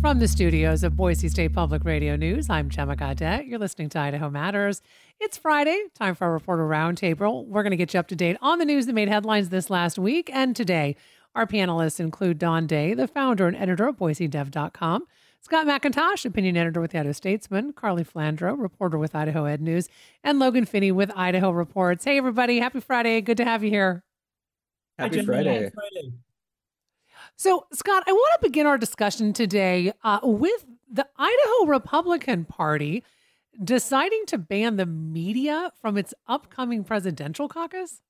From the studios of Boise State Public Radio News, I'm Gemma Gaudet. You're listening to Idaho Matters. It's Friday, time for our reporter roundtable. We're going to get you up to date on the news that made headlines this last week and today. Our panelists include Don Day, the founder and editor of BoiseDev.com, Scott McIntosh, opinion editor with the Idaho Statesman, Carly Flandro, reporter with Idaho Ed News, and Logan Finney with Idaho Reports. Hey, everybody. Happy Friday. Good to have you here. Happy Friday. Friday. So, Scott, I want to begin our discussion today uh, with the Idaho Republican Party deciding to ban the media from its upcoming presidential caucus.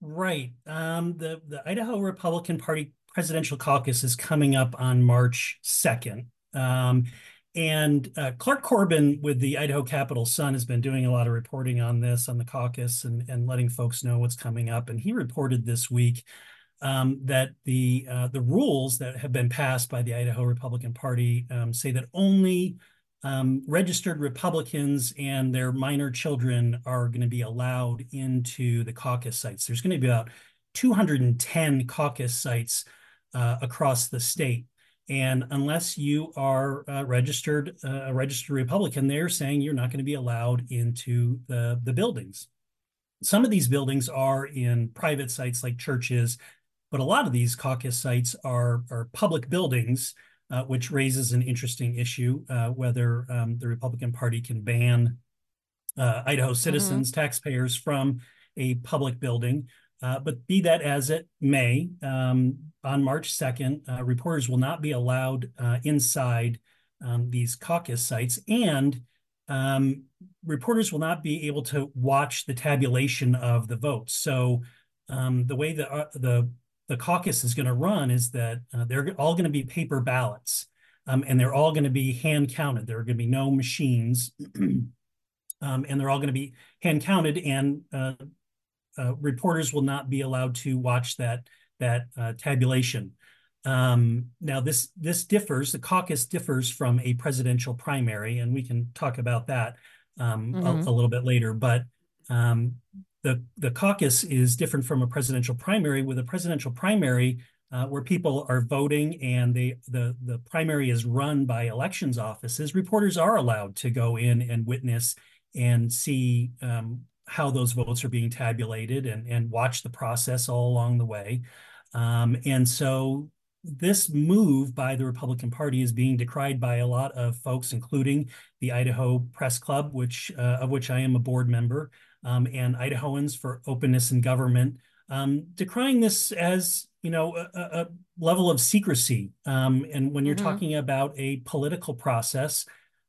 Right. Um, the the Idaho Republican Party presidential caucus is coming up on March second. Um, and uh, Clark Corbin with the Idaho Capital Sun has been doing a lot of reporting on this, on the caucus, and, and letting folks know what's coming up. And he reported this week um, that the uh, the rules that have been passed by the Idaho Republican Party um, say that only um, registered Republicans and their minor children are going to be allowed into the caucus sites. There's going to be about 210 caucus sites uh, across the state. And unless you are uh, registered uh, a registered Republican, they're saying you're not going to be allowed into the, the buildings. Some of these buildings are in private sites like churches but a lot of these caucus sites are, are public buildings, uh, which raises an interesting issue uh, whether um, the Republican Party can ban uh, Idaho mm-hmm. citizens, mm-hmm. taxpayers from a public building. Uh, but be that as it may, um, on March 2nd, uh, reporters will not be allowed uh, inside um, these caucus sites, and um, reporters will not be able to watch the tabulation of the votes. So um, the way that the the caucus is going to run is that uh, they're all going to be paper ballots um, and they're all going to be hand counted. There are going to be no machines um, and they're all going to be hand counted and uh, uh, reporters will not be allowed to watch that, that uh, tabulation. Um, now this this differs. The caucus differs from a presidential primary, and we can talk about that um, mm-hmm. a, a, little bit later. But um, the, the caucus is different from a presidential primary. With a presidential primary, uh, where people are voting and they, the, the primary is run by elections offices, reporters are allowed to go in and witness and see um, how those votes are being tabulated and, and watch the process all along the way. Um, and so this move by the Republican Party is being decried by a lot of folks, including the Idaho Press Club, which uh, of which I am a board member um, and Idahoans for Openness in Government, um, decrying this as you know a, a level of secrecy. Um, and when you're mm-hmm. talking about a political process,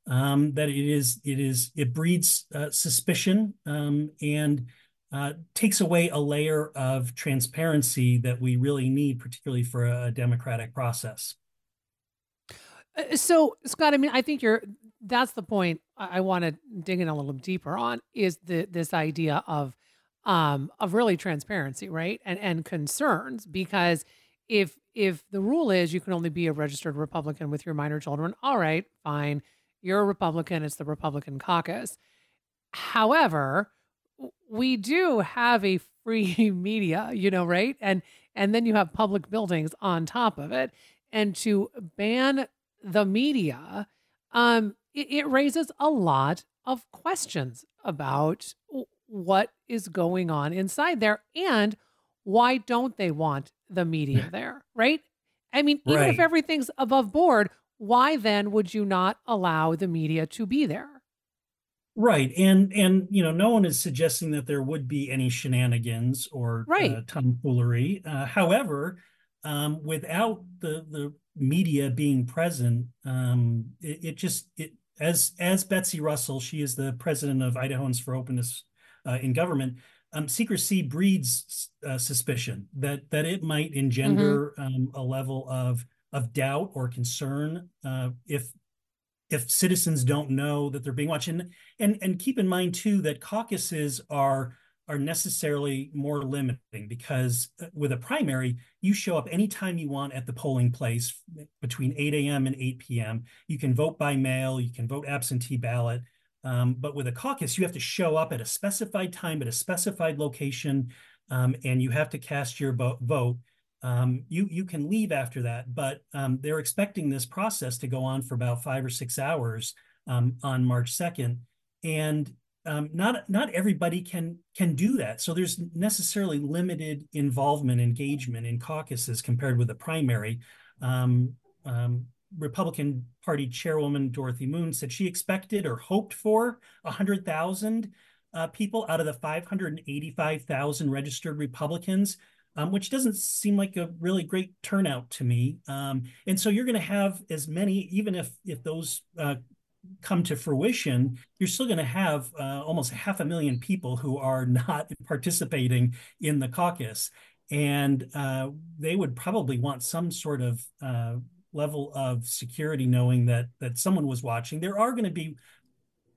um, that it is it is it breeds uh, suspicion um, and uh, takes away a layer of transparency that we really need, particularly for a democratic process. Uh, so, Scott, I mean, I think you're that's the point I, I want to dig in a little deeper on is the this idea of um of really transparency, right? And and concerns because if if the rule is you can only be a registered Republican with your minor children, all right, fine. You're a Republican, it's the Republican caucus. However, we do have a free media, you know, right? And and then you have public buildings on top of it. And to ban the media um it, it raises a lot of questions about what is going on inside there and why don't they want the media there, right? I mean, even right. if everything's above board, why then would you not allow the media to be there? Right, and and you know, no one is suggesting that there would be any shenanigans or right. uh, tomfoolery. Uh, however, um, without the the media being present, um, it, it, just it as as Betsy Russell, she is the president of Idahoans for Openness uh, in Government. Um, secrecy breeds uh, suspicion that that it might engender mm-hmm. um, a level of of doubt or concern uh, if if citizens don't know that they're being watched. And and and keep in mind too that caucuses are are necessarily more limiting because uh, with a primary, you show up anytime you want at the polling place between 8 a.m. and 8 p.m. You can vote by mail, you can vote absentee ballot. Um, but with a caucus, you have to show up at a specified time at a specified location, um, and you have to cast your vote. Um, you you can leave after that, but um, they're expecting this process to go on for about five or six hours um, on March second, and um, not not everybody can can do that. So there's necessarily limited involvement, engagement in caucuses compared with the primary. Um, um, Republican Party Chairwoman Dorothy Moon said she expected or hoped for hundred thousand uh, people out of the 585,000 registered Republicans um, which doesn't seem like a really great turnout to me. Um, and so you're going to have as many, even if if those uh, come to fruition, you're still going to have uh, almost half a million people who are not participating in the caucus, and uh, they would probably want some sort of uh, level of security, knowing that that someone was watching. There are going to be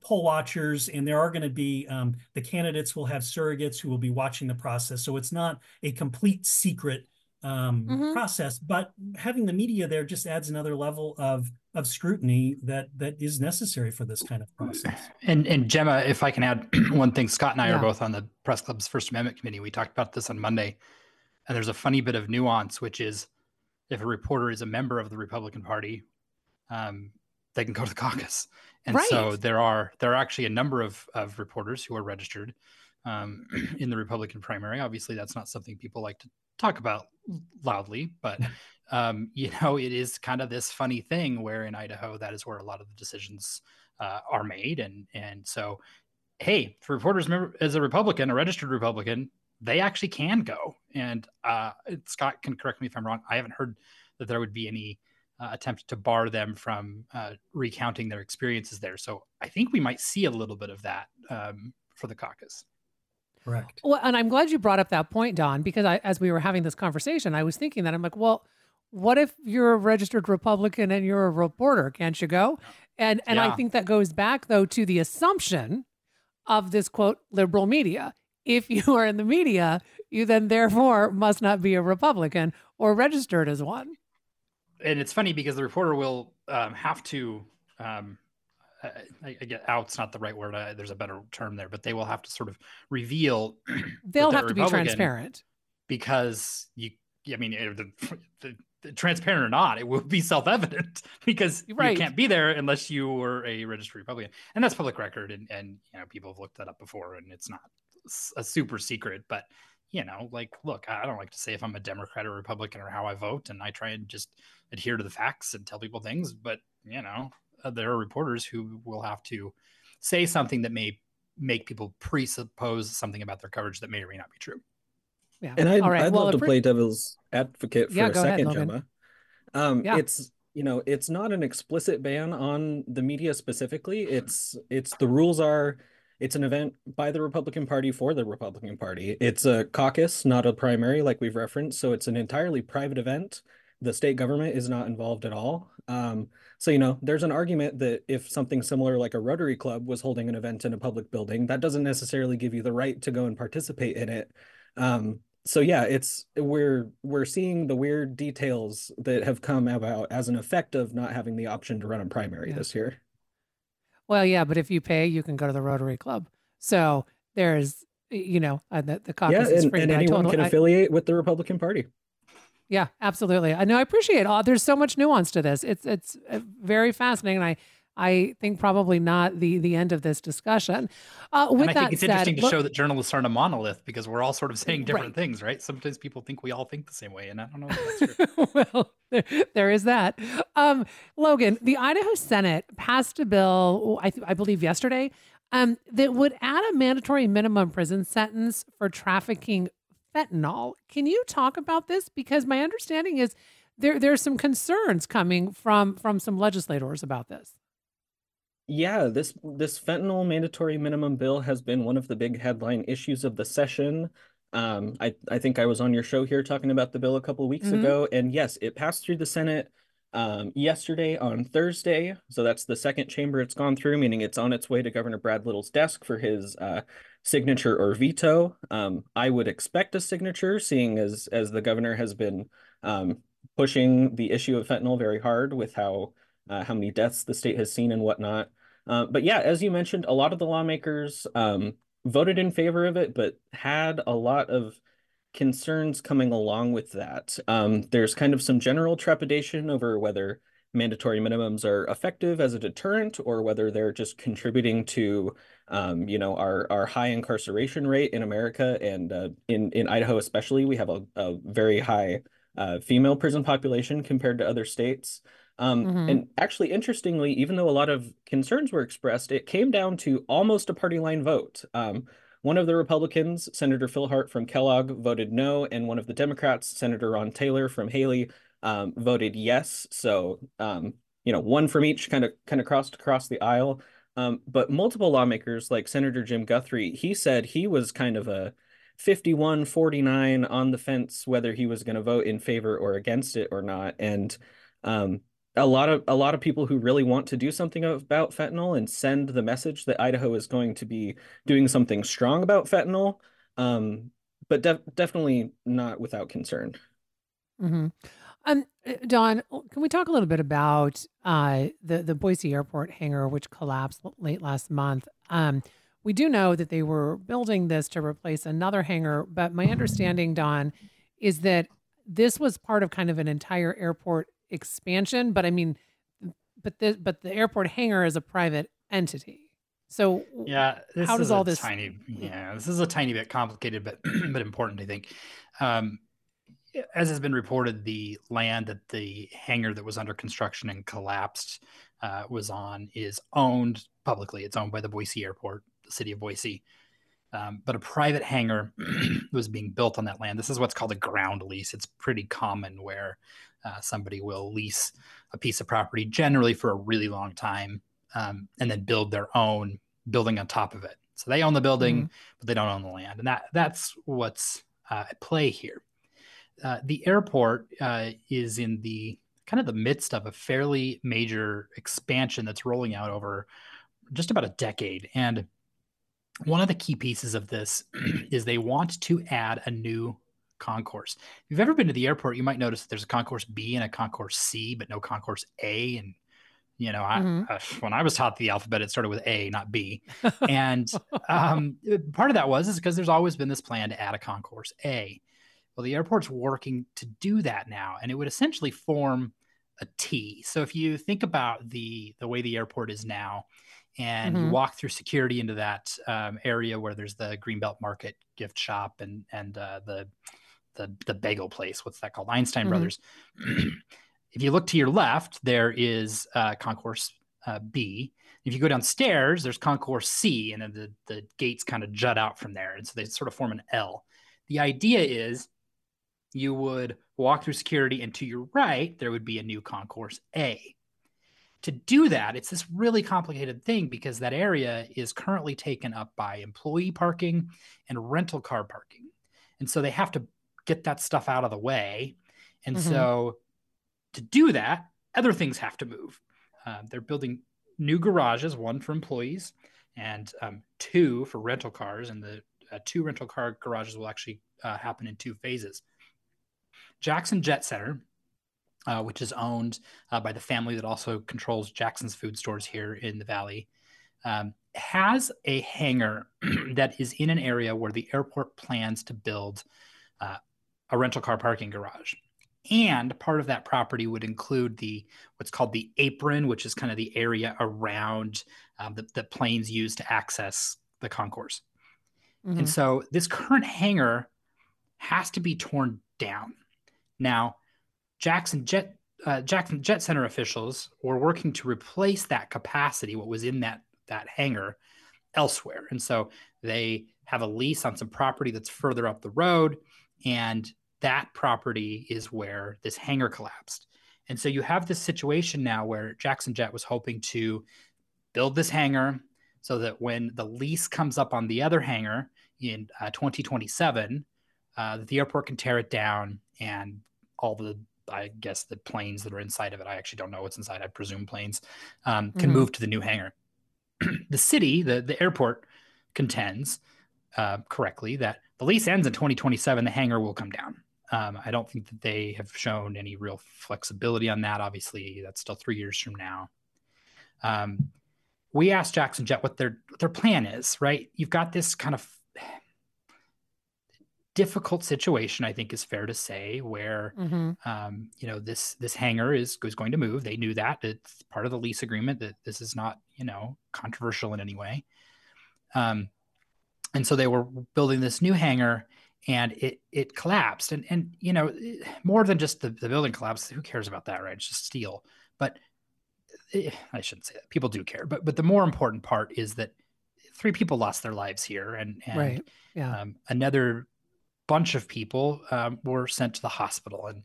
poll watchers, and there are going to be um, the candidates will have surrogates who will be watching the process. So it's not a complete secret um, mm-hmm. process, but having the media there just adds another level of of scrutiny that that is necessary for this kind of process. And and Gemma, if I can add one thing, Scott and I yeah. are both on the Press Club's First Amendment Committee. We talked about this on Monday, and there's a funny bit of nuance, which is if a reporter is a member of the Republican Party, um, they can go to the caucus. And right. so there are there are actually a number of of reporters who are registered um, in the Republican primary. Obviously, that's not something people like to talk about loudly, but um, you know, it is kind of this funny thing where in Idaho, that is where a lot of the decisions uh, are made, and and so, hey, for reporters as a Republican, a registered Republican, they actually can go. And uh, Scott can correct me if I'm wrong. I haven't heard that there would be any uh, attempt to bar them from uh, recounting their experiences there. So I think we might see a little bit of that um, for the caucus. Correct. Well, and I'm glad you brought up that point, Don, because I, as we were having this conversation, I was thinking that I'm like, well, what if you're a registered Republican and you're a reporter? Can't you go? And and yeah. I think that goes back though to the assumption of this quote liberal media. If you are in the media, you then therefore must not be a Republican or registered as one and it's funny because the reporter will um, have to um, I, I, get out's not the right word. I, there's a better term there, but they will have to sort of reveal. They'll have to be transparent because you. I mean, the, the, the, transparent or not, it will be self-evident because right. you can't be there unless you were a registered Republican, and that's public record. And and you know, people have looked that up before, and it's not a super secret, but you know, like, look, I don't like to say if I'm a Democrat or Republican or how I vote, and I try and just adhere to the facts and tell people things. But you know, uh, there are reporters who will have to say something that may make people presuppose something about their coverage that may or may not be true. Yeah. And I'd, right. I'd well, love to play devil's advocate for yeah, a second, ahead, Gemma. Um, yeah. It's you know, it's not an explicit ban on the media specifically. It's it's the rules are it's an event by the Republican Party for the Republican Party. It's a caucus, not a primary, like we've referenced. So it's an entirely private event. The state government is not involved at all. Um, so, you know, there's an argument that if something similar like a Rotary Club was holding an event in a public building, that doesn't necessarily give you the right to go and participate in it. Um, so yeah, it's we're we're seeing the weird details that have come about as an effect of not having the option to run a primary yeah. this year. Well, yeah, but if you pay, you can go to the Rotary Club. So there's, you know, uh, the, the caucus yeah, and, and anyone can affiliate I, with the Republican Party. Yeah, absolutely. I know. I appreciate all. There's so much nuance to this. It's it's uh, very fascinating. And I I think probably not the the end of this discussion. Uh, with and I that think it's said, interesting to look, show that journalists aren't a monolith because we're all sort of saying different right. things, right? Sometimes people think we all think the same way, and I don't know if that's true. well, there, there is that. Um, Logan, the Idaho Senate passed a bill, I, th- I believe yesterday, um, that would add a mandatory minimum prison sentence for trafficking fentanyl. Can you talk about this? Because my understanding is there there's some concerns coming from from some legislators about this. Yeah, this this fentanyl mandatory minimum bill has been one of the big headline issues of the session. Um, I I think I was on your show here talking about the bill a couple of weeks mm-hmm. ago, and yes, it passed through the Senate um, yesterday on Thursday. So that's the second chamber it's gone through, meaning it's on its way to Governor Brad Little's desk for his uh, signature or veto. Um, I would expect a signature, seeing as as the governor has been um, pushing the issue of fentanyl very hard with how uh, how many deaths the state has seen and whatnot. Uh, but yeah, as you mentioned, a lot of the lawmakers um, voted in favor of it, but had a lot of concerns coming along with that. Um, there's kind of some general trepidation over whether mandatory minimums are effective as a deterrent or whether they're just contributing to um, you know our our high incarceration rate in America and uh, in in Idaho especially we have a, a very high uh, female prison population compared to other states um, mm-hmm. and actually interestingly even though a lot of concerns were expressed it came down to almost a party line vote um, one of the Republicans, Senator Phil Hart from Kellogg, voted no, and one of the Democrats, Senator Ron Taylor from Hailey, um, voted yes. So um, you know, one from each kind of kind of crossed across the aisle. Um, but multiple lawmakers, like Senator Jim Guthrie, he said he was kind of a 51 49 on the fence whether he was going to vote in favor or against it or not. And um, a lot of a lot of people who really want to do something about fentanyl and send the message that Idaho is going to be doing something strong about fentanyl, um, but def- definitely not without concern. Mm-hmm. Um, uh, Don, can we talk a little bit about uh, the the Boise Airport hangar, which collapsed late last month? Um, we do know that they were building this to replace another hangar, but my understanding, Don, is that this was part of kind of an entire airport expansion. But I mean, but the but the airport hangar is a private entity. So yeah, how does all this tiny? Yeah, this is a tiny bit complicated, but but important, I think. Um, as has been reported, the land that the hangar that was under construction and collapsed uh, was on is owned publicly. It's owned by the Boise Airport, the city of Boise. Um, but a private hangar was being built on that land. This is what's called a ground lease. It's pretty common where uh, somebody will lease a piece of property generally for a really long time um, and then build their own building on top of it. So they own the building, mm-hmm. but they don't own the land, and that that's what's uh, at play here. Uh, the airport uh, is in the kind of the midst of a fairly major expansion that's rolling out over just about a decade. And one of the key pieces of this is they want to add a new concourse. If you've ever been to the airport, you might notice that there's a concourse B and a concourse C, but no concourse A. And you know, I, mm-hmm. uh, when I was taught the alphabet, it started with A, not B. and um, part of that was is because there's always been this plan to add a concourse A. Well, the airport's working to do that now, and it would essentially form a T. So if you think about the the way the airport is now, and mm-hmm. you walk through security into that um, area where there's the Greenbelt Market gift shop and and uh, the the the bagel place. What's that called? Einstein mm-hmm. Brothers. if you look to your left, there is uh, concourse uh, B. If you go downstairs, there's concourse C, and then the the gates kind of jut out from there, and so they sort of form an L. The idea is you would walk through security, and to your right, there would be a new concourse A. To do that, it's this really complicated thing because that area is currently taken up by employee parking and rental car parking. And so they have to get that stuff out of the way. And mm-hmm. so to do that, other things have to move. Uh, they're building new garages, one for employees and um, two for rental cars. And the uh, two rental car garages will actually uh, happen in two phases. Jackson Jet Center, uh, which is owned uh, by the family that also controls Jackson's food stores here in the valley, um, has a hangar that is in an area where the airport plans to build uh, a rental car parking garage. And part of that property would include the what's called the apron, which is kind of the area around um, the, the planes use to access the concourse. Mm-hmm. And so this current hangar has to be torn down. Now, Jackson Jet uh, Jackson Jet Center officials were working to replace that capacity, what was in that that hangar, elsewhere, and so they have a lease on some property that's further up the road, and that property is where this hangar collapsed. And so you have this situation now where Jackson Jet was hoping to build this hangar so that when the lease comes up on the other hangar in uh, 2027, uh, the airport can tear it down and all the I guess the planes that are inside of it. I actually don't know what's inside. I presume planes um, can mm-hmm. move to the new hangar. the city, the the airport, contends uh, correctly that the lease ends in 2027. The hangar will come down. Um, I don't think that they have shown any real flexibility on that. Obviously, that's still three years from now. Um, we asked Jackson Jet what their what their plan is. Right, you've got this kind of difficult situation, I think is fair to say, where mm-hmm. um, you know this this hangar is is going to move. They knew that it's part of the lease agreement that this is not you know controversial in any way. Um, and so they were building this new hangar, and it it collapsed. And and you know more than just the the building collapsed. Who cares about that, right? It's just steel. But it, eh, I shouldn't say that. People do care. But but the more important part is that three people lost their lives here, and and right. yeah. um, another bunch of people um, were sent to the hospital, and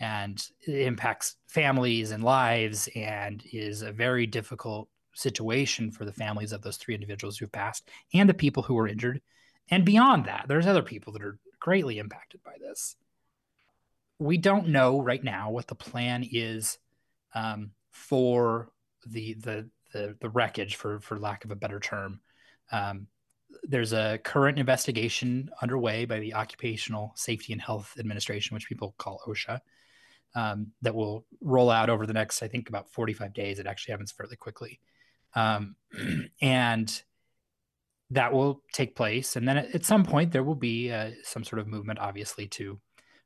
and it impacts families and lives, and is a very difficult situation for the families of those three individuals who have passed, and the people who were injured, and beyond that, there's other people that are greatly impacted by this. We don't know right now what the plan is um, for the the the, the wreckage, for for lack of a better term, um, there's a current investigation underway by the Occupational Safety and Health Administration, which people call OSHA, um, that will roll out over the next, I think, about 45 days. It actually happens fairly quickly. Um, and that will take place. And then at, at some point, there will be uh, some sort of movement, obviously, to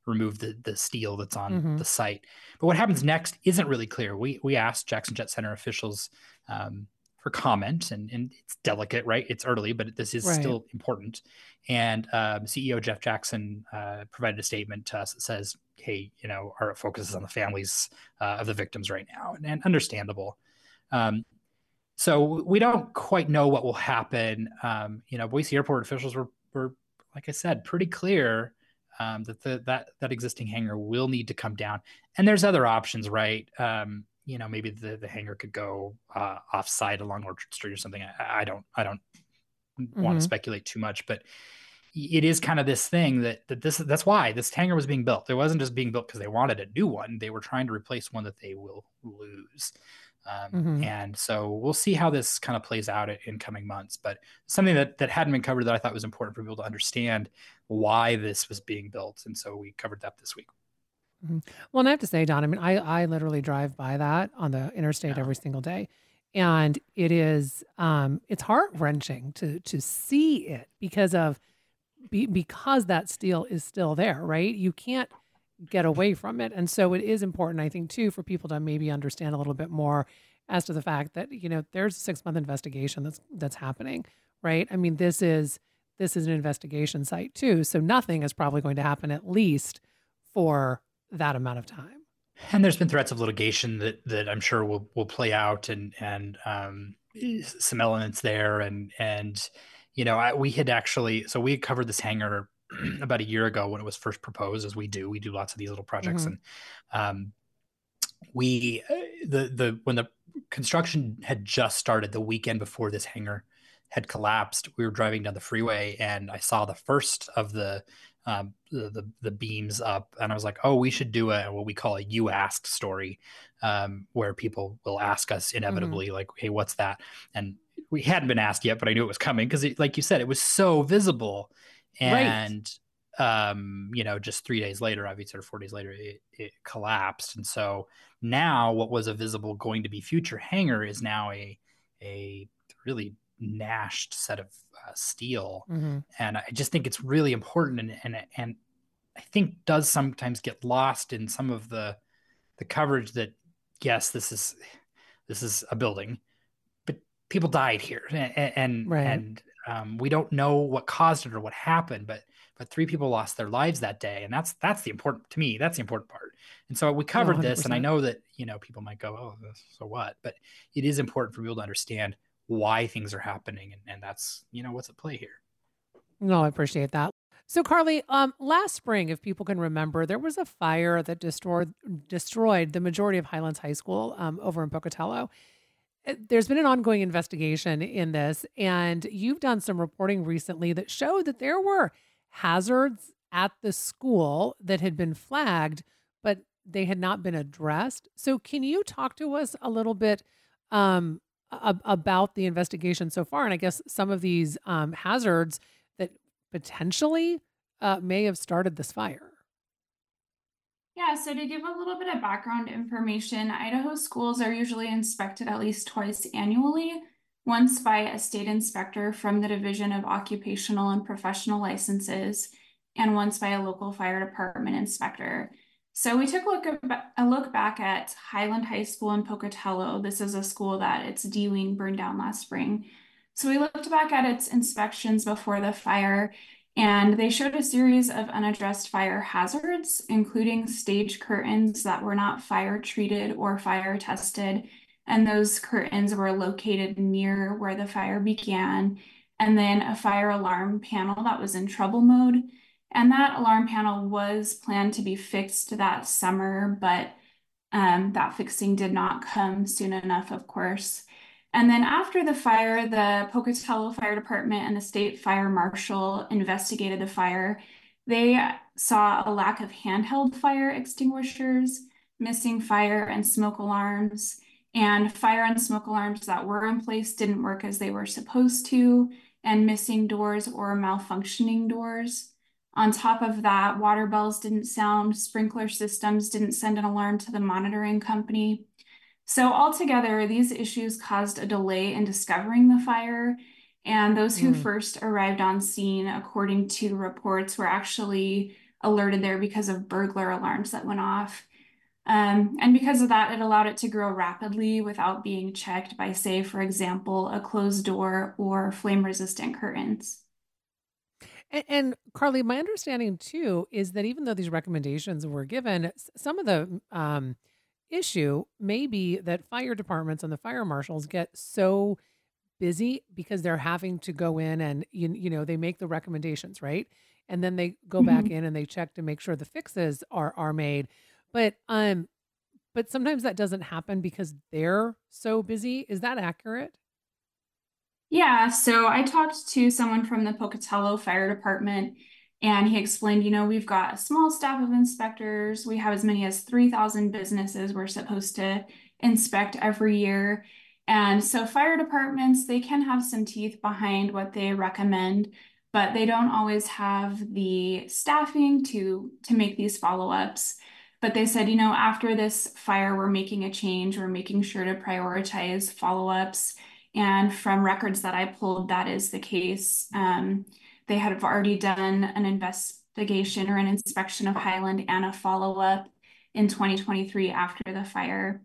remove the, the steel that's on mm-hmm. the site. But what happens next isn't really clear. We, we asked Jackson Jet Center officials um, for comment and, and it's delicate right? It's early but this is right. still important. And um, ceo jeff jackson uh, provided a statement to us that says hey you know our focus is on the families uh, of the victims right now and, and understandable. Um, so we don't quite know what will happen. Um, you know boise airport officials were, were like i said pretty clear um, that the, that that existing hangar will need to come down. And there's other options right? Um, you know maybe the the hangar could go uh, off site along Orchard Street or something. I, I don't I don't mm-hmm. want to speculate too much, but it is kind of this thing that that this that's why this hangar was being built. It wasn't just being built because they wanted a new one. They were trying to replace one that they will lose. Um, mm-hmm. And so we'll see how this kind of plays out in coming months. But something that that hadn't been covered that I thought was important for people to understand why this was being built, and so we covered that this week. Mm-hmm. Well, and I have to say, Don, I mean, I, I literally drive by that on the interstate yeah. every single day. And it is, um, it's heart wrenching to, to see it because of, be, because that steel is still there, right? You can't get away from it. And so it is important, I think, too, for people to maybe understand a little bit more as to the fact that, you know, there's a six month investigation that's, that's happening, right? I mean, this is, this is an investigation site too. So nothing is probably going to happen at least for that amount of time. And there's been threats of litigation that that I'm sure will will play out, and and um, some elements there, and and you know I, we had actually so we covered this hangar about a year ago when it was first proposed, as we do. We do lots of these little projects, mm-hmm. and um, we uh, the the when the construction had just started the weekend before this hangar had collapsed, we were driving down the freeway, and I saw the first of the um, the, the, the beams up, and I was like, oh, we should do a what we call a "you asked" story, um, where people will ask us inevitably, mm-hmm. like, hey, what's that? And we hadn't been asked yet, but I knew it was coming because, like you said, it was so visible, and right. um, you know, just three days later, obviously, or four days later, it, it collapsed, and so now what was a visible going to be future hangar is now a a really gnashed set of uh, steel, mm-hmm. and I just think it's really important, and and and I think does sometimes get lost in some of the the coverage that yes, this is this is a building, but people died here, and and, right. and um, we don't know what caused it or what happened, but but three people lost their lives that day, and that's that's the important to me. That's the important part. And so we covered 100%. this, and I know that you know people might go, "Oh, so what?" But it is important for people to understand why things are happening and, and that's you know what's at play here. No i appreciate that. So carly um, last spring if people can remember there was a fire that destroyed destroyed the majority of highlands high school um, over in pocatello. Uh, there's been an ongoing investigation in this and you've done some reporting recently that showed that there were hazards at the school that had been flagged but they had not been addressed. So can you talk to us a little bit um, about the investigation so far, and I guess some of these um, hazards that potentially uh, may have started this fire. Yeah, so to give a little bit of background information, Idaho schools are usually inspected at least twice annually, once by a state inspector from the Division of Occupational and Professional Licenses, and once by a local fire department inspector. So we took a look, a look back at Highland High School in Pocatello. This is a school that its D wing burned down last spring. So we looked back at its inspections before the fire, and they showed a series of unaddressed fire hazards, including stage curtains that were not fire treated or fire tested. And those curtains were located near where the fire began. And then a fire alarm panel that was in trouble mode and that alarm panel was planned to be fixed that summer, but um, that fixing did not come soon enough, of course. And then after the fire, the Pocatello Fire Department and the state fire marshal investigated the fire. They saw a lack of handheld fire extinguishers, missing fire and smoke alarms, and fire and smoke alarms that were in place didn't work as they were supposed to, and missing doors or malfunctioning doors. On top of that, water bells didn't sound, sprinkler systems didn't send an alarm to the monitoring company. So altogether, these issues caused a delay in discovering the fire. And those who mm. first arrived on scene, according to reports, were actually alerted there because of burglar alarms that went off. Um, and because of that, it allowed it to grow rapidly without being checked by, say, for example, a closed door or flame resistant curtains. And, and, Carly, my understanding too is that even though these recommendations were given, some of the um, issue may be that fire departments and the fire marshals get so busy because they're having to go in and you, you know they make the recommendations right? And then they go mm-hmm. back in and they check to make sure the fixes are are made. But um but sometimes that doesn't happen because they're so busy. Is that accurate yeah, so I talked to someone from the Pocatello Fire Department, and he explained, you know, we've got a small staff of inspectors. We have as many as 3,000 businesses we're supposed to inspect every year. And so fire departments, they can have some teeth behind what they recommend, but they don't always have the staffing to to make these follow-ups. But they said, you know, after this fire, we're making a change. We're making sure to prioritize follow-ups and from records that I pulled, that is the case. Um, they had already done an investigation or an inspection of Highland and a follow up in 2023 after the fire.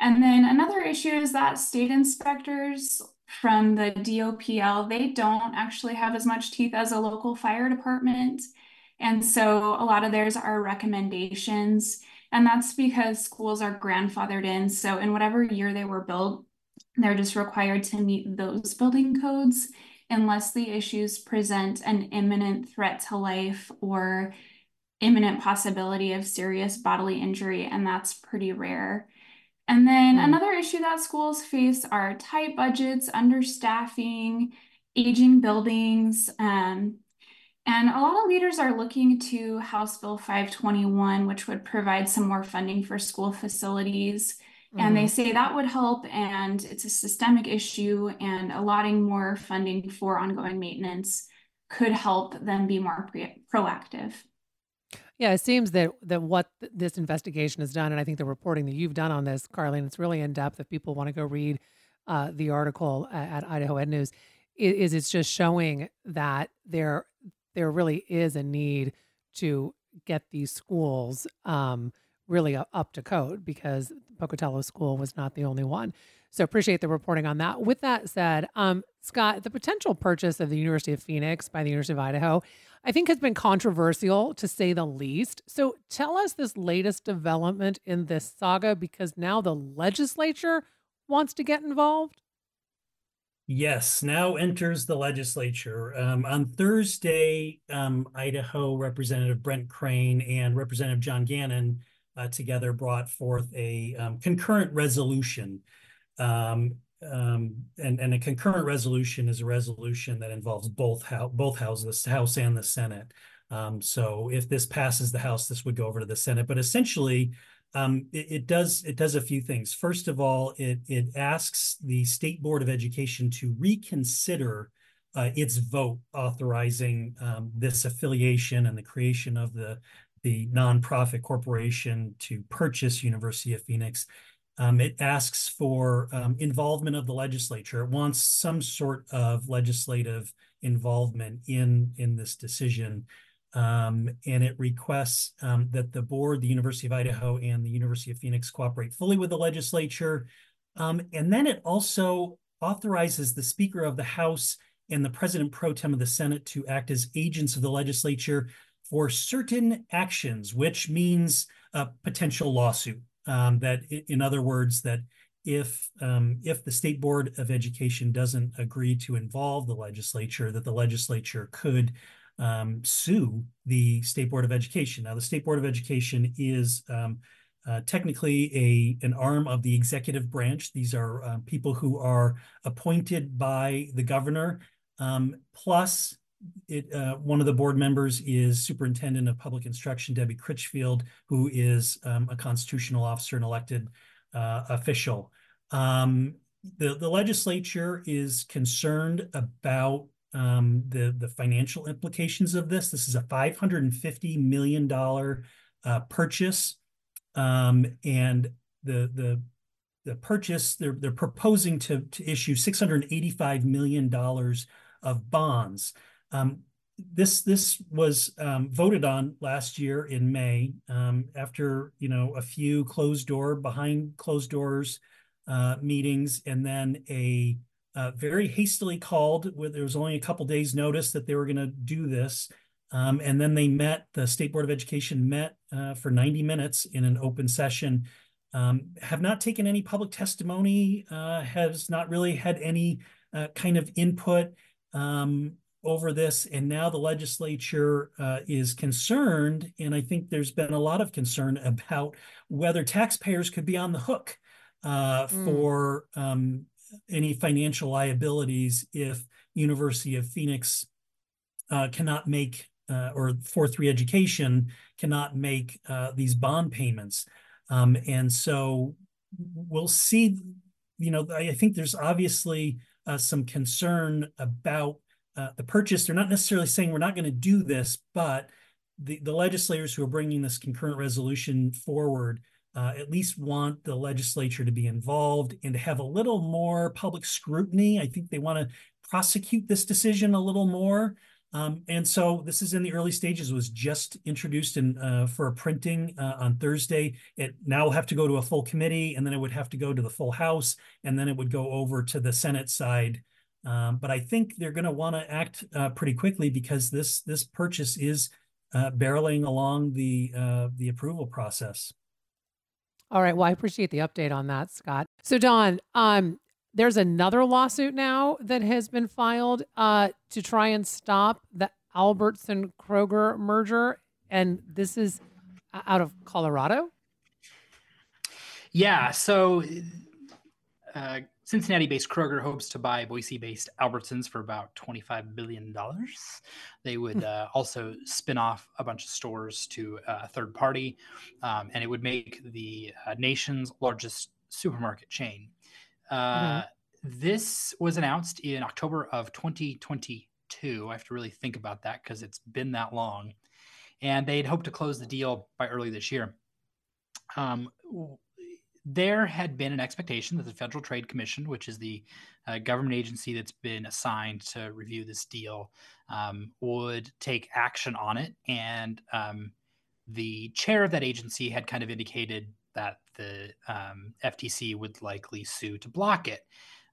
And then another issue is that state inspectors from the DOPL, they don't actually have as much teeth as a local fire department. And so a lot of theirs are recommendations. And that's because schools are grandfathered in. So in whatever year they were built, they're just required to meet those building codes unless the issues present an imminent threat to life or imminent possibility of serious bodily injury, and that's pretty rare. And then mm. another issue that schools face are tight budgets, understaffing, aging buildings. Um, and a lot of leaders are looking to House Bill 521, which would provide some more funding for school facilities. And they mm-hmm. say that would help, and it's a systemic issue, and allotting more funding for ongoing maintenance could help them be more pre- proactive. Yeah, it seems that that what this investigation has done, and I think the reporting that you've done on this, Carlene, it's really in depth. If people want to go read uh, the article at, at Idaho Ed News, is, is it's just showing that there there really is a need to get these schools um, really up to code because Pocatello School was not the only one. So appreciate the reporting on that. With that said, um, Scott, the potential purchase of the University of Phoenix by the University of Idaho, I think has been controversial to say the least. So tell us this latest development in this saga because now the legislature wants to get involved. Yes, now enters the legislature. Um, on Thursday, um, Idaho Representative Brent Crane and Representative John Gannon uh, together brought forth a um, concurrent resolution. Um, um, and, and a concurrent resolution is a resolution that involves both how, both houses, the House and the Senate. Um, so if this passes the House, this would go over to the Senate. But essentially, um, it, it, does it does a few things. First of all, it it asks the State Board of Education to reconsider uh, its vote authorizing um, this affiliation and the creation of the the nonprofit corporation to purchase University of Phoenix. Um, it asks for um, involvement of the legislature. It wants some sort of legislative involvement in in this decision. Um, and it requests um, that the board, the University of Idaho, and the University of Phoenix cooperate fully with the legislature. Um, and then it also authorizes the Speaker of the House and the President pro tem of the Senate to act as agents of the legislature for certain actions, which means a potential lawsuit. Um, that, in other words, that if um, if the state board of education doesn't agree to involve the legislature, that the legislature could um, sue the state board of education. Now, the state board of education is um, uh, technically a an arm of the executive branch. These are uh, people who are appointed by the governor. Um, plus, it, uh, one of the board members is superintendent of public instruction, Debbie Critchfield, who is um, a constitutional officer and elected uh, official. Um, the, the legislature is concerned about um, the, the financial implications of this. This is a $550 million uh, purchase. Um, and the, the, the purchase, they're, they're proposing to, to issue $685 million of bonds. Um, this this was um, voted on last year in May um, after you know a few closed door behind closed doors uh, meetings and then a uh, very hastily called with there was only a couple days notice that they were going to do this um, and then they met the state board of education met uh, for 90 minutes in an open session. Um, have not taken any public testimony uh, has not really had any uh, kind of input um, over this and now the legislature uh, is concerned and i think there's been a lot of concern about whether taxpayers could be on the hook uh, mm. for um, any financial liabilities if university of phoenix uh, cannot make uh, or 4-3 education cannot make uh, these bond payments um, and so we'll see you know i think there's obviously uh, some concern about uh, the purchase. They're not necessarily saying we're not going to do this, but the, the legislators who are bringing this concurrent resolution forward uh, at least want the legislature to be involved and to have a little more public scrutiny. I think they want to prosecute this decision a little more. Um, and so this is in the early stages. Was just introduced in uh, for a printing uh, on Thursday. It now will have to go to a full committee, and then it would have to go to the full House, and then it would go over to the Senate side um, but I think they're going to want to act uh, pretty quickly because this this purchase is uh, barreling along the uh, the approval process. All right. Well, I appreciate the update on that, Scott. So, Don, um, there's another lawsuit now that has been filed uh, to try and stop the Albertson Kroger merger, and this is out of Colorado. Yeah. So. Uh, Cincinnati based Kroger hopes to buy Boise based Albertsons for about $25 billion. They would hmm. uh, also spin off a bunch of stores to a third party, um, and it would make the uh, nation's largest supermarket chain. Uh, mm-hmm. This was announced in October of 2022. I have to really think about that because it's been that long. And they'd hoped to close the deal by early this year. Um, there had been an expectation that the Federal Trade Commission, which is the uh, government agency that's been assigned to review this deal, um, would take action on it. And um, the chair of that agency had kind of indicated that the um, FTC would likely sue to block it.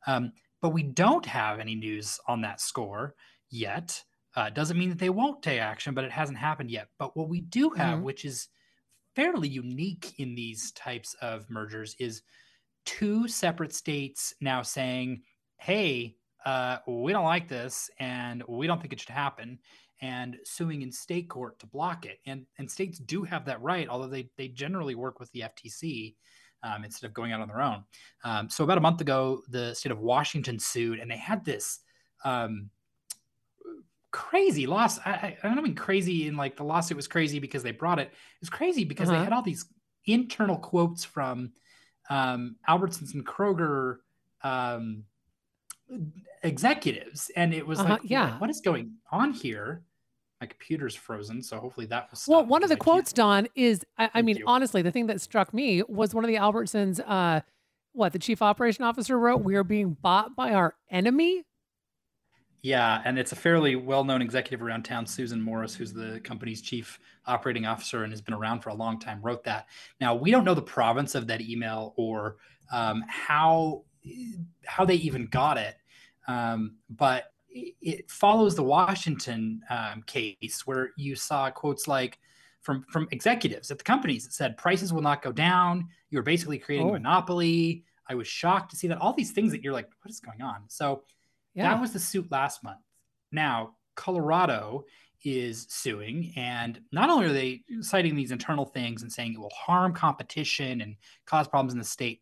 Um, but we don't have any news on that score yet. Uh, doesn't mean that they won't take action, but it hasn't happened yet. But what we do have, mm-hmm. which is fairly unique in these types of mergers is two separate states now saying, hey, uh, we don't like this and we don't think it should happen, and suing in state court to block it. And, and states do have that right, although they, they generally work with the FTC. Um, instead of going out on their own. Um, so about a month ago, the state of Washington sued, and they had this um, crazy loss. I, I don't mean crazy in like the lawsuit was crazy because they brought it. It was crazy because uh-huh. they had all these internal quotes from um, Albertsons and Kroger um, executives, and it was uh-huh. like, yeah, what is going on here? My computer's frozen, so hopefully that was. Well, one of the quotes, Don, is I, I mean, you. honestly, the thing that struck me was one of the Albertsons. Uh, what the chief operation officer wrote: "We are being bought by our enemy." Yeah, and it's a fairly well-known executive around town, Susan Morris, who's the company's chief operating officer and has been around for a long time, wrote that. Now we don't know the province of that email or um, how how they even got it, um, but it follows the Washington um, case where you saw quotes like from from executives at the companies that said prices will not go down. You're basically creating oh. a monopoly. I was shocked to see that all these things that you're like, what is going on? So yeah. that was the suit last month. Now Colorado is suing, and not only are they citing these internal things and saying it will harm competition and cause problems in the state,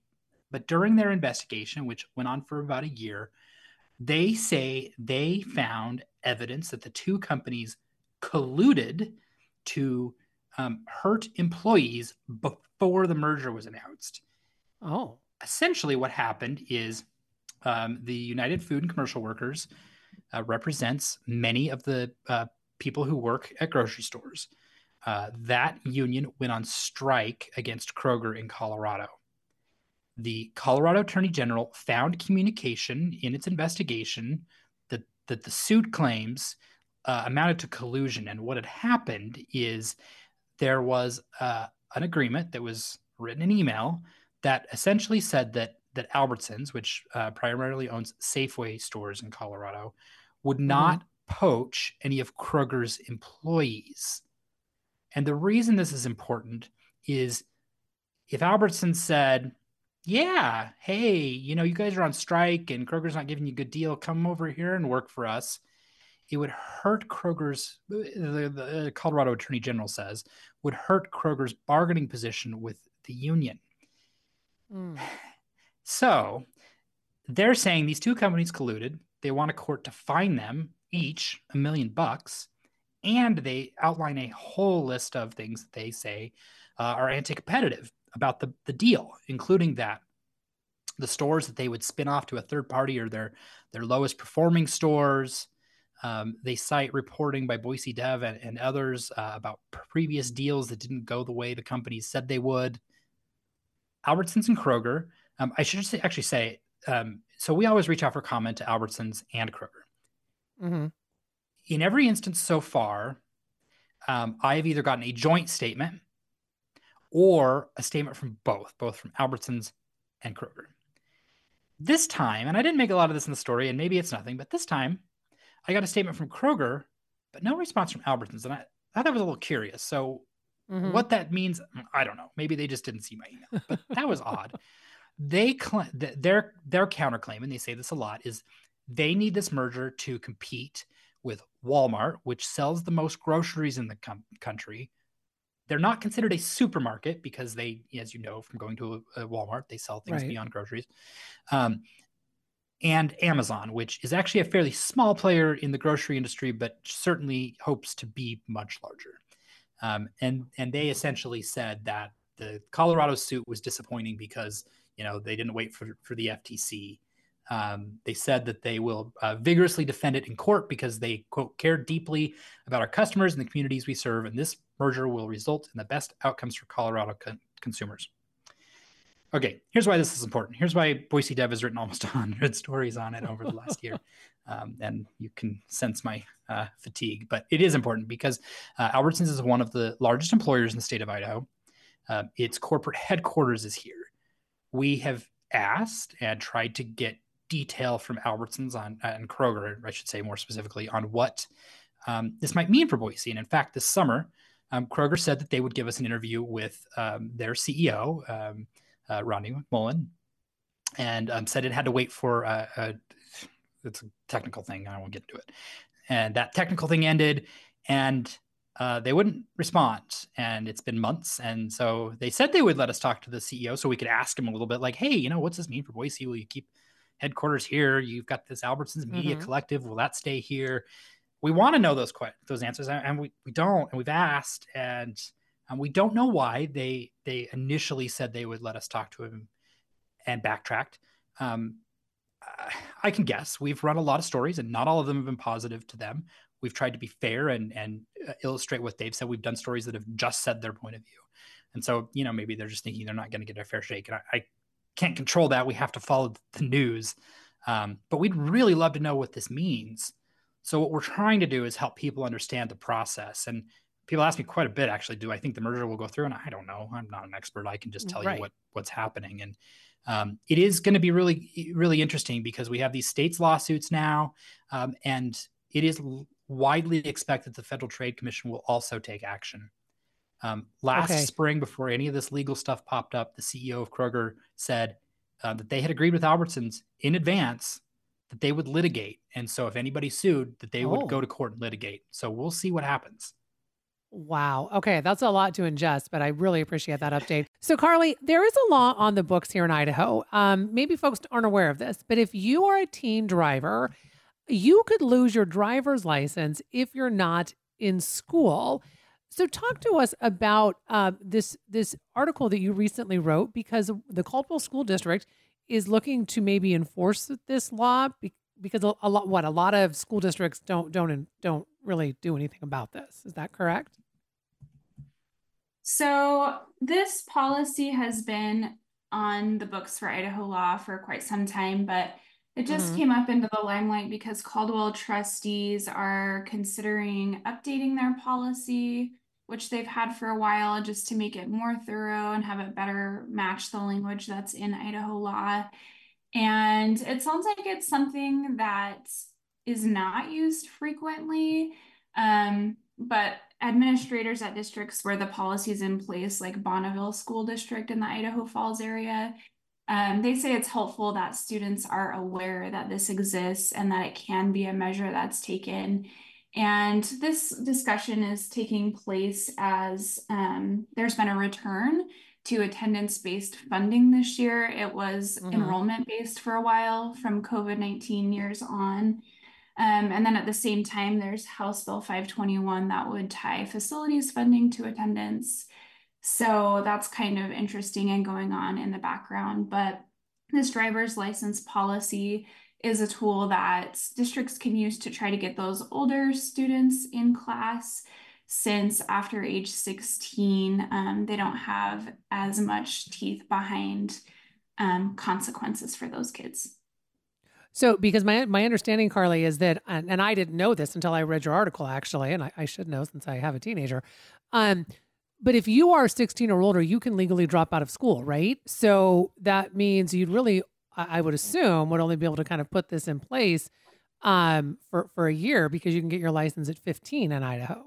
but during their investigation, which went on for about a year, they say they found evidence that the two companies colluded to um, hurt employees before the merger was announced. Oh. Essentially, what happened is um, the United Food and Commercial Workers uh, represents many of the uh, people who work at grocery stores. Uh, that union went on strike against Kroger in Colorado the Colorado Attorney General found communication in its investigation that, that the suit claims uh, amounted to collusion. And what had happened is there was uh, an agreement that was written in email that essentially said that that Albertsons, which uh, primarily owns Safeway stores in Colorado, would mm-hmm. not poach any of Kroger's employees. And the reason this is important is if Albertsons said, yeah, hey, you know, you guys are on strike and Kroger's not giving you a good deal. Come over here and work for us. It would hurt Kroger's, the, the Colorado Attorney General says, would hurt Kroger's bargaining position with the union. Mm. So they're saying these two companies colluded. They want a court to fine them each a million bucks. And they outline a whole list of things that they say uh, are anti competitive about the, the deal, including that the stores that they would spin off to a third party are their their lowest performing stores. Um, they cite reporting by Boise Dev and, and others uh, about previous deals that didn't go the way the companies said they would. Albertsons and Kroger. Um, I should say, actually say, um, so we always reach out for comment to Albertsons and Kroger. Mm-hmm. In every instance so far, um, I have either gotten a joint statement or a statement from both, both from Albertsons and Kroger. This time, and I didn't make a lot of this in the story, and maybe it's nothing, but this time I got a statement from Kroger, but no response from Albertsons. And I, I thought I was a little curious. So, mm-hmm. what that means, I don't know. Maybe they just didn't see my email, but that was odd. They cl- their their counterclaim, and they say this a lot, is they need this merger to compete with Walmart, which sells the most groceries in the com- country, they're not considered a supermarket because they, as you know from going to a, a Walmart, they sell things right. beyond groceries. Um, and Amazon, which is actually a fairly small player in the grocery industry, but certainly hopes to be much larger. Um, and and they essentially said that the Colorado suit was disappointing because you know they didn't wait for for the FTC. Um, they said that they will uh, vigorously defend it in court because they quote care deeply about our customers and the communities we serve, and this merger will result in the best outcomes for Colorado con- consumers. Okay, here's why this is important. Here's why Boise Dev has written almost 100 stories on it over the last year. Um, and you can sense my uh, fatigue, but it is important because uh, Albertsons is one of the largest employers in the state of Idaho. Uh, its corporate headquarters is here. We have asked and tried to get detail from Albertsons on and Kroger, I should say more specifically, on what um, this might mean for Boise. And in fact, this summer, um, Kroger said that they would give us an interview with um, their CEO, um, uh, Rodney McMullen, and um, said it had to wait for a, a, it's a technical thing. I won't get into it. And that technical thing ended, and uh, they wouldn't respond. And it's been months. And so they said they would let us talk to the CEO so we could ask him a little bit like, hey, you know, what's this mean for Boise? Will you keep headquarters here? You've got this Albertsons Media mm-hmm. Collective. Will that stay here? we want to know those those answers and we, we don't and we've asked and and we don't know why they they initially said they would let us talk to him and backtracked um, i can guess we've run a lot of stories and not all of them have been positive to them we've tried to be fair and and uh, illustrate what they've said we've done stories that have just said their point of view and so you know maybe they're just thinking they're not going to get a fair shake and I, I, can't control that we have to follow the news um, but we'd really love to know what this means So what we're trying to do is help people understand the process. And people ask me quite a bit actually, do I think the merger will go through? And I don't know. I'm not an expert. I can just tell right. you what what's happening. And um, it is going to be really, really interesting because we have these states lawsuits now, um, and it is widely expected the Federal Trade Commission will also take action. Um, last okay. spring, before any of this legal stuff popped up, the CEO of Kroger said uh, that they had agreed with Albertsons in advance that they would litigate, and so if anybody sued, that they oh. would go oh. to court and litigate. So we'll see what happens. Wow. Okay, that's a lot to ingest, but I really appreciate that update. So, Carly, there is a law on the books here in Idaho. Um, maybe folks aren't aware of this, but if you are a teen driver, you could lose your driver's license if you're not in school. So, talk to us about uh, this this article that you recently wrote because the Caldwell School District is looking to maybe enforce this law because a, lot what a lot of school districts don't don't don't really do anything about this. Is that correct? So this policy has been on the books for Idaho law for quite some time, but it just mm-hmm. came up into the limelight because Caldwell trustees are considering updating their policy, which they've had for a while, just to make it more thorough and have it better match the language that's in Idaho law. And it sounds like it's something that is not used frequently. Um, but administrators at districts where the policy is in place, like Bonneville School District in the Idaho Falls area, um, they say it's helpful that students are aware that this exists and that it can be a measure that's taken. And this discussion is taking place as um, there's been a return to attendance based funding this year. It was mm-hmm. enrollment based for a while from COVID 19 years on. Um, and then at the same time, there's House Bill 521 that would tie facilities funding to attendance. So that's kind of interesting and going on in the background. But this driver's license policy is a tool that districts can use to try to get those older students in class since after age 16, um, they don't have as much teeth behind um, consequences for those kids. So, because my my understanding, Carly, is that, and, and I didn't know this until I read your article, actually, and I, I should know since I have a teenager. Um, but if you are 16 or older, you can legally drop out of school, right? So that means you'd really, I would assume, would only be able to kind of put this in place um, for for a year because you can get your license at 15 in Idaho.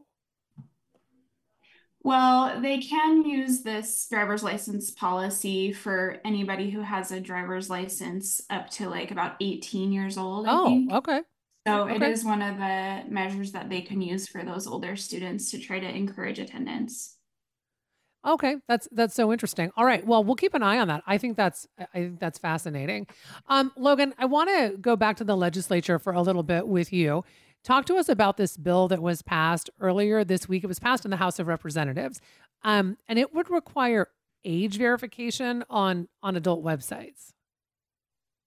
Well, they can use this driver's license policy for anybody who has a driver's license up to like about 18 years old. I oh, think. okay. So okay. it is one of the measures that they can use for those older students to try to encourage attendance. Okay, that's that's so interesting. All right, well, we'll keep an eye on that. I think that's I think that's fascinating. Um, Logan, I want to go back to the legislature for a little bit with you. Talk to us about this bill that was passed earlier this week. It was passed in the House of Representatives, um, and it would require age verification on on adult websites.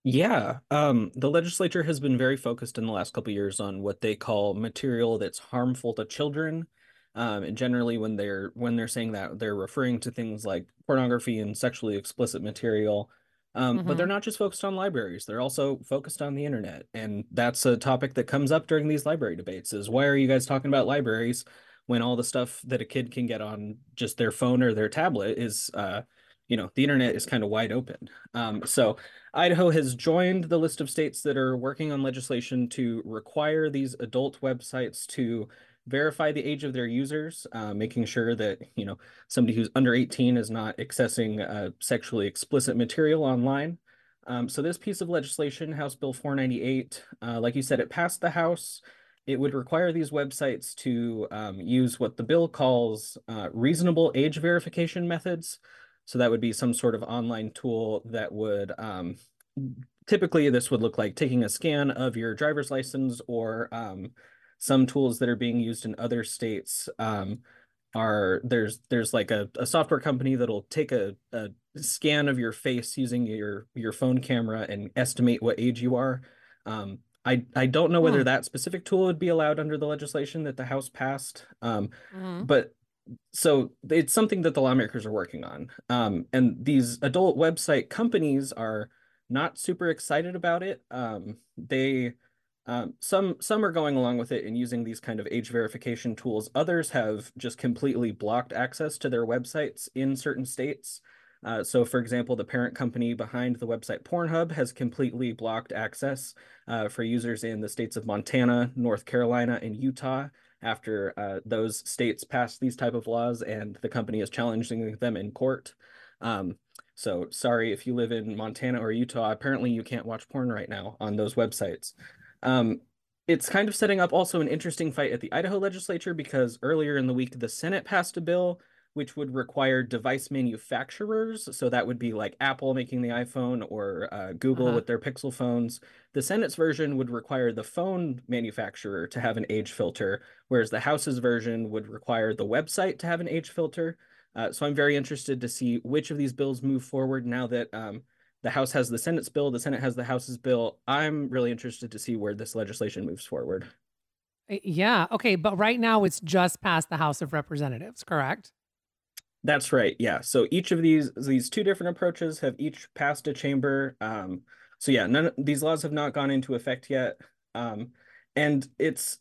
Yeah, um, the legislature has been very focused in the last couple years on what they call material that's harmful to children. Um, and generally, when they're when they're saying that, they're referring to things like pornography and sexually explicit material. Um, mm-hmm. But they're not just focused on libraries; they're also focused on the internet, and that's a topic that comes up during these library debates. Is why are you guys talking about libraries when all the stuff that a kid can get on just their phone or their tablet is, uh, you know, the internet is kind of wide open. Um, so Idaho has joined the list of states that are working on legislation to require these adult websites to verify the age of their users, uh, making sure that you know somebody who's under 18 is not accessing uh, sexually explicit material online. Um, so this piece of legislation, House Bill 498, uh, like you said, it passed the House. It would require these websites to um, use what the bill calls uh, reasonable age verification methods. So that would be some sort of online tool that would um, typically this would look like taking a scan of your driver's license or um, some tools that are being used in other states um, are there's there's like a, a software company that'll take a, a scan of your face using your your phone camera and estimate what age you are. Um, I I don't know whether hmm. that specific tool would be allowed under the legislation that the House passed, um, mm-hmm. but so it's something that the lawmakers are working on. Um, and these adult website companies are not super excited about it. Um, they Um, some some are going along with it and using these kind of age verification tools. Others have just completely blocked access to their websites in certain states. Uh, so, for example, the parent company behind the website Pornhub has completely blocked access uh, for users in the states of Montana, North Carolina, and Utah after uh, those states passed these type of laws, and the company is challenging them in court. Um, so, sorry if you live in Montana or Utah. Apparently, you can't watch porn right now on those websites. Um, it's kind of setting up also an interesting fight at the Idaho legislature because earlier in the week, the Senate passed a bill which would require device manufacturers. So that would be like Apple making the iPhone or uh, Google uh-huh. with their Pixel phones. The Senate's version would require the phone manufacturer to have an age filter, whereas the House's version would require the website to have an age filter. Uh, so I'm very interested to see which of these bills move forward now that um, the House has the Senate's bill, the Senate has the House's bill. I'm really interested to see where this legislation moves forward. Yeah. Okay. But right now it's just past the House of Representatives, correct? That's right. Yeah. So each of these these two different approaches have each passed a chamber. Um, so yeah, none of these laws have not gone into effect yet. Um, and it's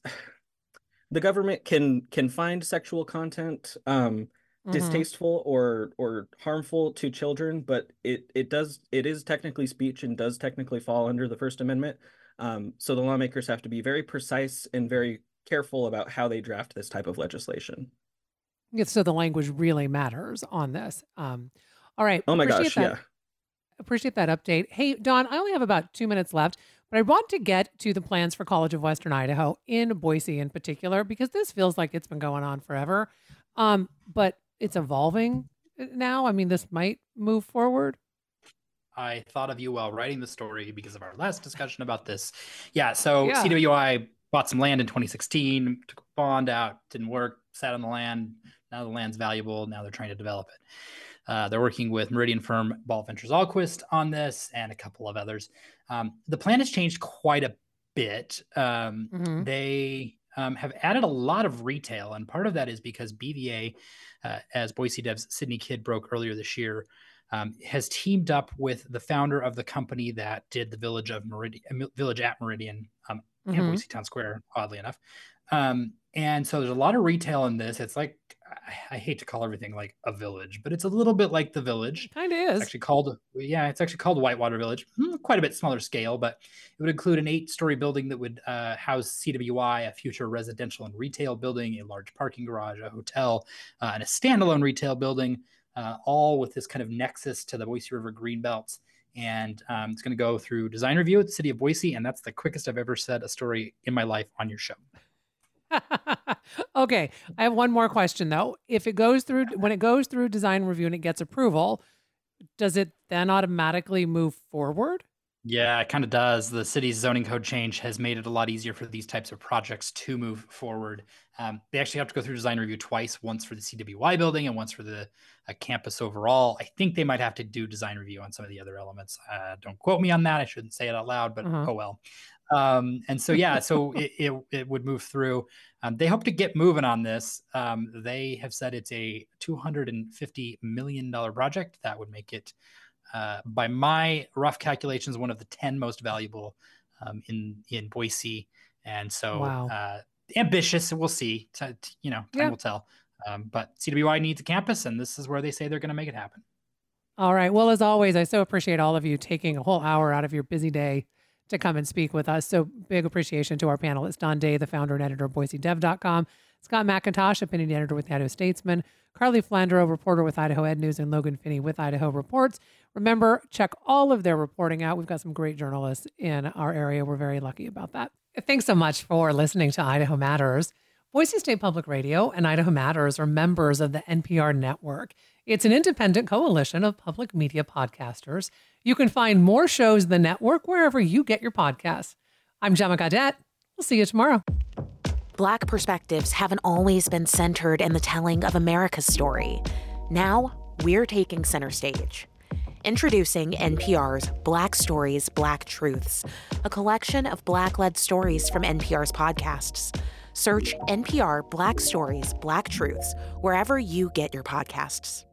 the government can can find sexual content um, mm-hmm. distasteful or or harmful to children, but it it does it is technically speech and does technically fall under the First Amendment. Um, so the lawmakers have to be very precise and very careful about how they draft this type of legislation. So the language really matters on this. Um, all right. Oh my gosh, that. yeah. Appreciate that update. Hey, Don, I only have about two minutes left, but I want to get to the plans for College of Western Idaho in Boise in particular, because this feels like it's been going on forever. Um, but it's evolving now. I mean, this might move forward. I thought of you while writing the story because of our last discussion about this. Yeah, so yeah. CWI bought some land in 2016, took a bond out, didn't work, sat on the land, now the land's valuable. Now they're trying to develop it. Uh, they're working with Meridian firm Ball Ventures Ahlquist on this and a couple of others. Um, the plan has changed quite a bit. Um, mm-hmm. They um, have added a lot of retail, and part of that is because BVA, uh, as Boise Dev's Sydney Kidd broke earlier this year, um, has teamed up with the founder of the company that did the village of Meridian, Village at Meridian um, mm-hmm. in Boise Town Square, oddly enough. Um, and so there's a lot of retail in this. It's like I, hate to call everything like a village, but it's a little bit like the village. Kind of is. It's actually called yeah, it's actually called Whitewater Village. Hmm, quite a bit smaller scale, but it would include an eight-story building that would uh, house CWI, a future residential and retail building, a large parking garage, a hotel, uh, and a standalone retail building, uh, all with this kind of nexus to the Boise River green belts. And um, it's going to go through design review at the city of Boise, and that's the quickest I've ever said a story in my life on your show. okay, I have one more question though. If it goes through when it goes through design review and it gets approval, does it then automatically move forward? Yeah, it kind of does. The city's zoning code change has made it a lot easier for these types of projects to move forward. Um, they actually have to go through design review twice, once for the CWY building and once for the uh, campus overall. I think they might have to do design review on some of the other elements. Uh, don't quote me on that. I shouldn't say it out loud, but uh-huh. oh well. Um, and so, yeah, so it, it, it, would move through. Um, they hope to get moving on this. Um, they have said it's a $250 million project. That would make it, uh, by my rough calculations, one of the 10 most valuable um, in, in Boise. And so, wow. uh, ambitious, we'll see. T- t- you know, time yeah. will tell. Um, but CWI needs a campus, and this is where they say they're going to make it happen. All right. Well, as always, I so appreciate all of you taking a whole hour out of your busy day to come and speak with us. So big appreciation to our panelists, Don Day, the founder and editor of BoiseDev.com, Scott McIntosh, opinion editor with the Idaho Statesman, Carly Flandro, reporter with Idaho Ed News, and Logan Finney with Idaho Reports. Remember, check all of their reporting out. We've got some great journalists in our area. We're very lucky about that. Thanks so much for listening to Idaho Matters. Boise State Public Radio and Idaho Matters are members of the NPR network. It's an independent coalition of public media podcasters. You can find more shows in the network wherever you get your podcasts. I'm Gemma Gaudette. We'll see you tomorrow. Black perspectives haven't always been centered in the telling of America's story. Now, we're taking center stage. Introducing NPR's Black Stories, Black Truths, a collection of Black led stories from NPR's podcasts. Search NPR Black Stories, Black Truths wherever you get your podcasts.